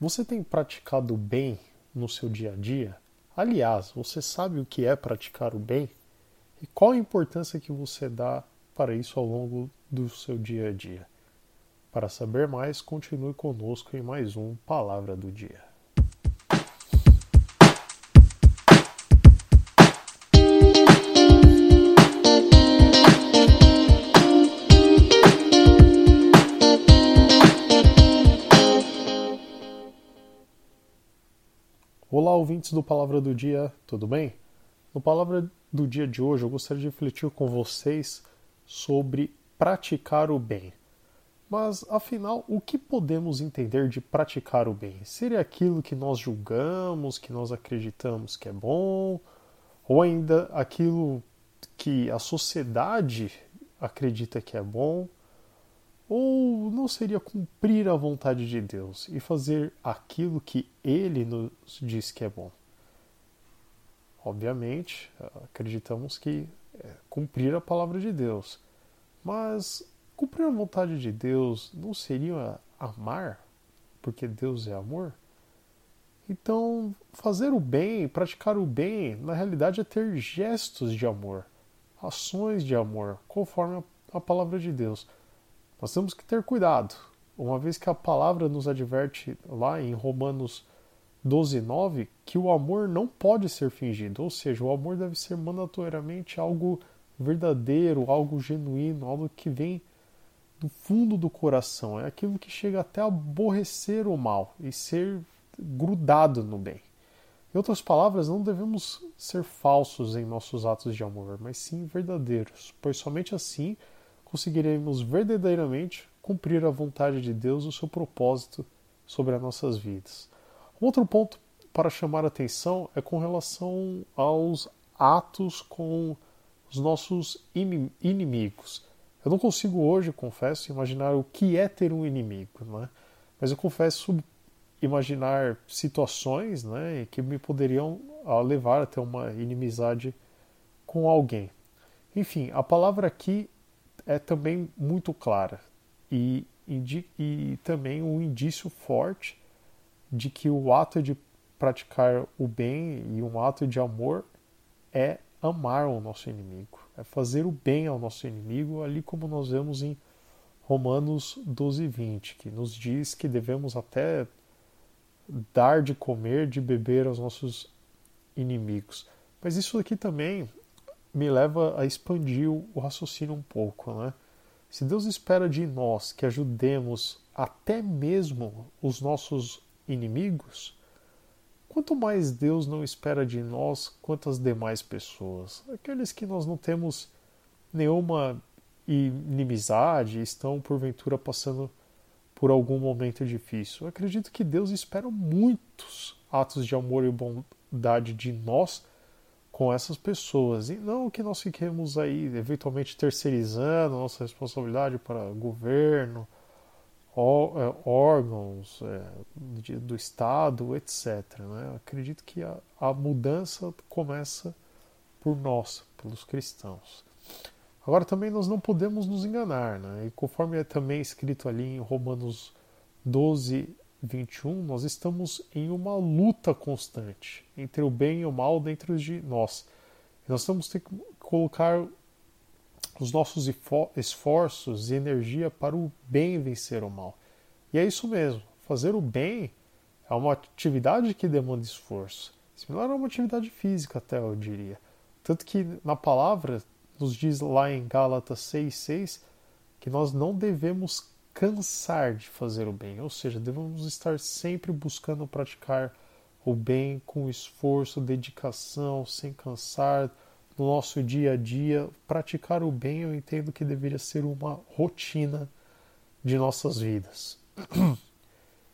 Você tem praticado o bem no seu dia a dia? Aliás, você sabe o que é praticar o bem? E qual a importância que você dá para isso ao longo do seu dia a dia? Para saber mais, continue conosco em mais um Palavra do Dia. Olá, ouvintes do Palavra do Dia, tudo bem? No Palavra do Dia de hoje, eu gostaria de refletir com vocês sobre praticar o bem. Mas, afinal, o que podemos entender de praticar o bem? Seria aquilo que nós julgamos, que nós acreditamos que é bom, ou ainda aquilo que a sociedade acredita que é bom? Ou não seria cumprir a vontade de Deus e fazer aquilo que Ele nos diz que é bom? Obviamente, acreditamos que é cumprir a palavra de Deus. Mas cumprir a vontade de Deus não seria amar, porque Deus é amor? Então, fazer o bem, praticar o bem, na realidade é ter gestos de amor, ações de amor, conforme a palavra de Deus. Nós temos que ter cuidado, uma vez que a palavra nos adverte lá em Romanos 12, 9, que o amor não pode ser fingido, ou seja, o amor deve ser mandatoriamente algo verdadeiro, algo genuíno, algo que vem do fundo do coração, é aquilo que chega até a aborrecer o mal e ser grudado no bem. Em outras palavras, não devemos ser falsos em nossos atos de amor, mas sim verdadeiros, pois somente assim conseguiremos verdadeiramente cumprir a vontade de Deus e o seu propósito sobre as nossas vidas. Outro ponto para chamar a atenção é com relação aos atos com os nossos inimigos. Eu não consigo hoje, confesso, imaginar o que é ter um inimigo, né? mas eu confesso imaginar situações né, que me poderiam ah, levar a ter uma inimizade com alguém. Enfim, a palavra aqui é também muito clara e, e, também um indício forte de que o ato de praticar o bem e um ato de amor é amar o nosso inimigo, é fazer o bem ao nosso inimigo, ali como nós vemos em Romanos 12, 20, que nos diz que devemos até dar de comer, de beber aos nossos inimigos. Mas isso aqui também me leva a expandir o raciocínio um pouco, né? Se Deus espera de nós que ajudemos até mesmo os nossos inimigos, quanto mais Deus não espera de nós quanto as demais pessoas, aqueles que nós não temos nenhuma inimizade, estão porventura passando por algum momento difícil. Eu acredito que Deus espera muitos atos de amor e bondade de nós com essas pessoas. E não que nós fiquemos aí eventualmente terceirizando nossa responsabilidade para governo, é, órgãos é, do Estado, etc. Né? acredito que a, a mudança começa por nós, pelos cristãos. Agora também nós não podemos nos enganar, né? e conforme é também escrito ali em Romanos 12, 21, nós estamos em uma luta constante entre o bem e o mal dentro de nós. Nós temos que colocar os nossos esforços e energia para o bem vencer o mal. E é isso mesmo, fazer o bem é uma atividade que demanda esforço. Similar a uma atividade física, até eu diria. Tanto que na palavra nos diz lá em Gálatas 6,6 que nós não devemos cansar de fazer o bem, ou seja, devemos estar sempre buscando praticar o bem com esforço, dedicação, sem cansar, no nosso dia a dia. Praticar o bem eu entendo que deveria ser uma rotina de nossas vidas.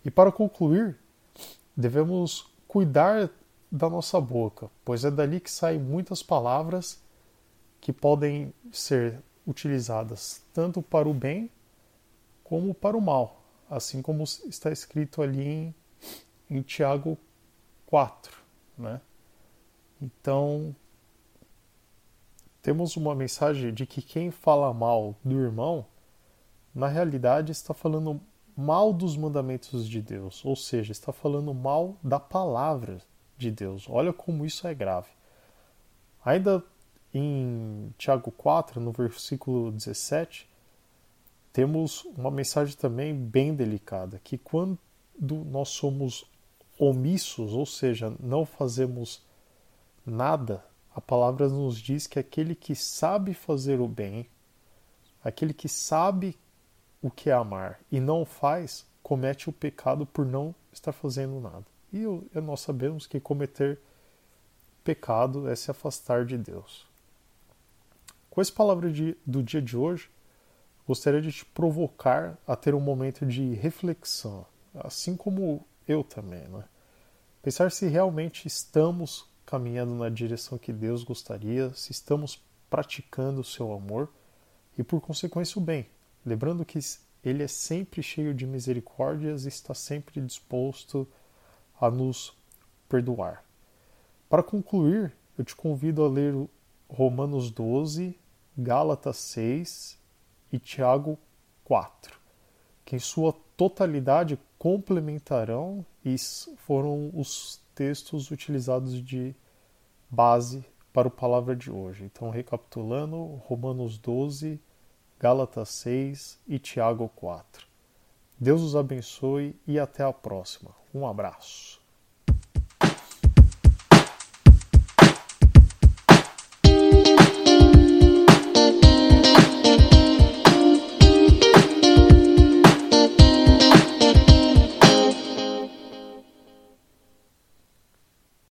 E para concluir, devemos cuidar da nossa boca, pois é dali que saem muitas palavras que podem ser utilizadas tanto para o bem como para o mal, assim como está escrito ali em, em Tiago 4. Né? Então, temos uma mensagem de que quem fala mal do irmão, na realidade está falando mal dos mandamentos de Deus, ou seja, está falando mal da palavra de Deus. Olha como isso é grave. Ainda em Tiago 4, no versículo 17, temos uma mensagem também bem delicada, que quando nós somos omissos, ou seja, não fazemos nada, a palavra nos diz que aquele que sabe fazer o bem, aquele que sabe o que é amar e não faz, comete o pecado por não estar fazendo nada. E nós sabemos que cometer pecado é se afastar de Deus. Com essa palavra de, do dia de hoje, gostaria de te provocar a ter um momento de reflexão, assim como eu também, né? Pensar se realmente estamos caminhando na direção que Deus gostaria, se estamos praticando o seu amor e, por consequência, o bem. Lembrando que Ele é sempre cheio de misericórdias e está sempre disposto a nos perdoar. Para concluir, eu te convido a ler Romanos 12, Gálatas 6 e Tiago 4, que em sua totalidade complementarão e foram os textos utilizados de base para o palavra de hoje. Então, recapitulando, Romanos 12, Gálatas 6 e Tiago 4. Deus os abençoe e até a próxima. Um abraço.